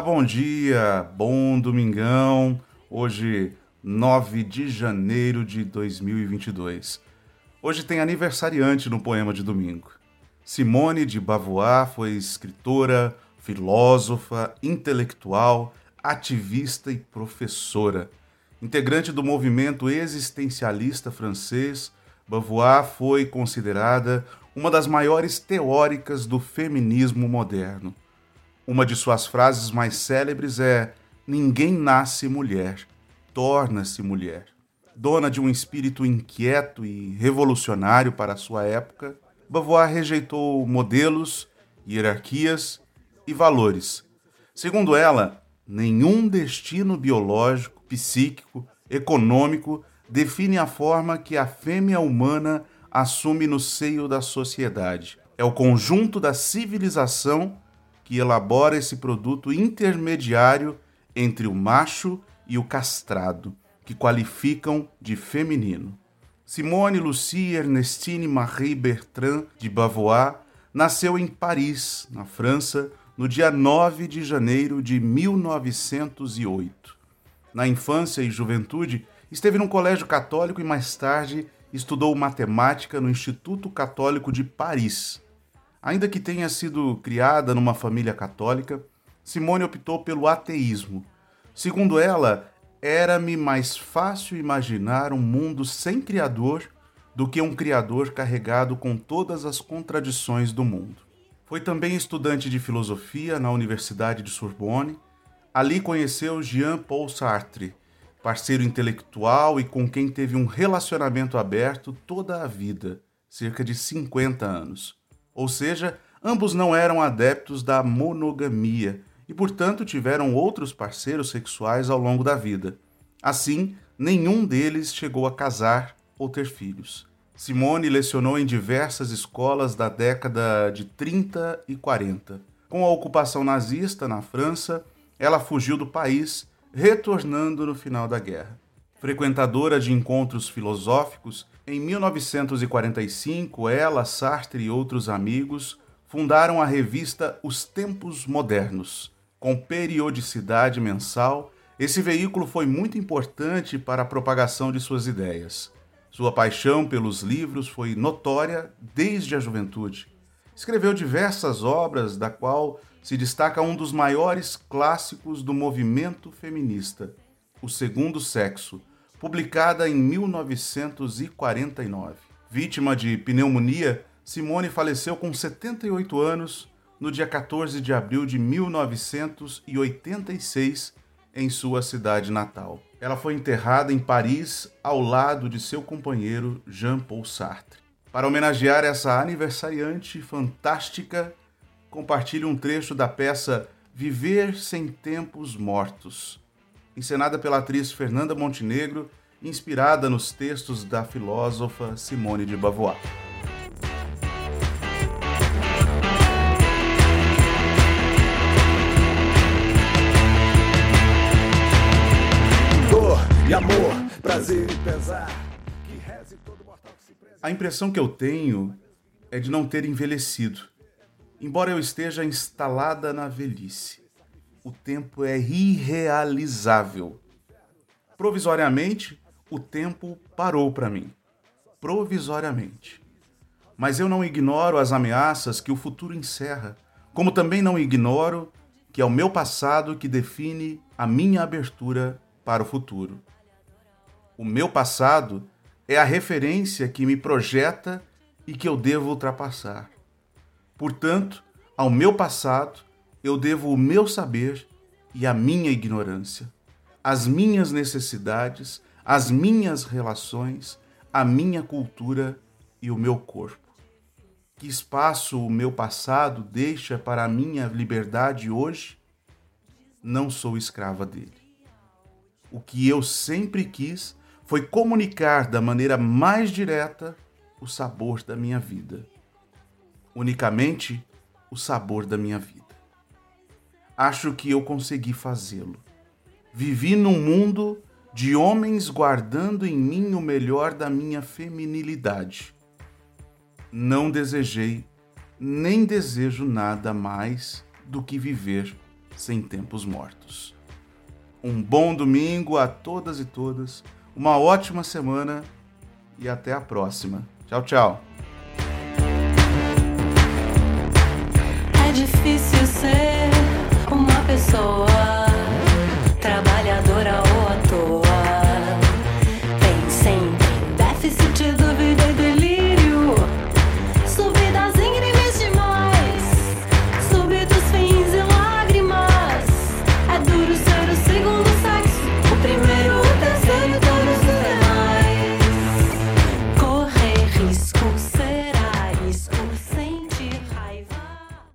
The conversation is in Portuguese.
Bom dia, bom domingão. Hoje, 9 de janeiro de 2022. Hoje tem aniversariante no poema de domingo. Simone de Beauvoir foi escritora, filósofa, intelectual, ativista e professora. Integrante do movimento existencialista francês, Beauvoir foi considerada uma das maiores teóricas do feminismo moderno. Uma de suas frases mais célebres é: Ninguém nasce mulher, torna-se mulher. Dona de um espírito inquieto e revolucionário para sua época, Beauvoir rejeitou modelos, hierarquias e valores. Segundo ela, nenhum destino biológico, psíquico, econômico define a forma que a fêmea humana assume no seio da sociedade. É o conjunto da civilização que elabora esse produto intermediário entre o macho e o castrado, que qualificam de feminino. Simone Lucie Ernestine Marie Bertrand de Beauvoir nasceu em Paris, na França, no dia 9 de janeiro de 1908. Na infância e juventude, esteve num colégio católico e mais tarde estudou matemática no Instituto Católico de Paris. Ainda que tenha sido criada numa família católica, Simone optou pelo ateísmo. Segundo ela, era-me mais fácil imaginar um mundo sem Criador do que um Criador carregado com todas as contradições do mundo. Foi também estudante de filosofia na Universidade de Sorbonne. Ali conheceu Jean-Paul Sartre, parceiro intelectual e com quem teve um relacionamento aberto toda a vida, cerca de 50 anos. Ou seja, ambos não eram adeptos da monogamia e, portanto, tiveram outros parceiros sexuais ao longo da vida. Assim, nenhum deles chegou a casar ou ter filhos. Simone lecionou em diversas escolas da década de 30 e 40. Com a ocupação nazista na França, ela fugiu do país, retornando no final da guerra. Frequentadora de encontros filosóficos, em 1945, ela, Sartre e outros amigos fundaram a revista Os Tempos Modernos. Com periodicidade mensal, esse veículo foi muito importante para a propagação de suas ideias. Sua paixão pelos livros foi notória desde a juventude. Escreveu diversas obras, da qual se destaca um dos maiores clássicos do movimento feminista, O Segundo Sexo, publicada em 1949. Vítima de pneumonia, Simone faleceu com 78 anos no dia 14 de abril de 1986 em sua cidade natal. Ela foi enterrada em Paris ao lado de seu companheiro Jean-Paul Sartre. Para homenagear essa aniversariante fantástica, compartilhe um trecho da peça Viver sem Tempos Mortos, encenada pela atriz Fernanda Montenegro, inspirada nos textos da filósofa Simone de Beauvoir. Dor e amor, prazer e pesar. A impressão que eu tenho é de não ter envelhecido, embora eu esteja instalada na velhice o tempo é irrealizável. Provisoriamente, o tempo parou para mim. Provisoriamente. mas eu não ignoro as ameaças que o futuro encerra, como também não ignoro que é o meu passado que define a minha abertura para o futuro. O meu passado é a referência que me projeta e que eu devo ultrapassar. Portanto, ao meu passado, eu devo o meu saber e a minha ignorância, as minhas necessidades, as minhas relações, a minha cultura e o meu corpo. Que espaço o meu passado deixa para a minha liberdade hoje? Não sou escrava dele. O que eu sempre quis foi comunicar da maneira mais direta o sabor da minha vida. Unicamente o sabor da minha vida. Acho que eu consegui fazê-lo. Vivi num mundo de homens guardando em mim o melhor da minha feminilidade. Não desejei, nem desejo nada mais do que viver sem tempos mortos. Um bom domingo a todas e todas, uma ótima semana e até a próxima. Tchau, tchau. É difícil ser pessoa toa.